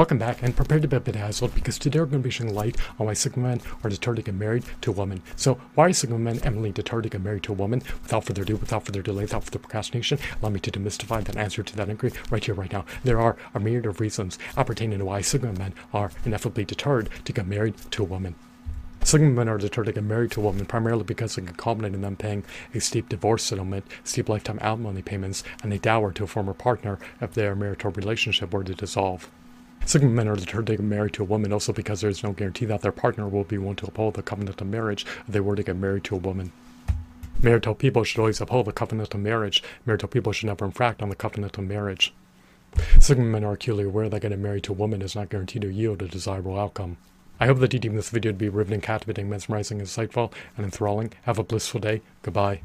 Welcome back and prepare to be bedazzled because today we're going to be shedding light on why Sigma men are deterred to get married to a woman. So why are Sigma men Emily deterred to get married to a woman? Without further ado, without further delay, without further procrastination, allow me to demystify that answer to that inquiry right here, right now. There are a myriad of reasons appertaining to why Sigma men are ineffably deterred to get married to a woman. Sigma men are deterred to get married to a woman primarily because it can culminate in them paying a steep divorce settlement, steep lifetime alimony payments, and a dower to a former partner if their marital relationship were to dissolve. Sigma men are deterred to get married to a woman also because there is no guarantee that their partner will be willing to uphold the covenant of marriage if they were to get married to a woman. Marital people should always uphold the covenant of marriage. Marital people should never infract on the covenant of marriage. Sigma men are acutely aware that getting married to a woman is not guaranteed to yield a desirable outcome. I hope that you deem this video to be riveting, captivating, mesmerizing, insightful, and enthralling. Have a blissful day. Goodbye.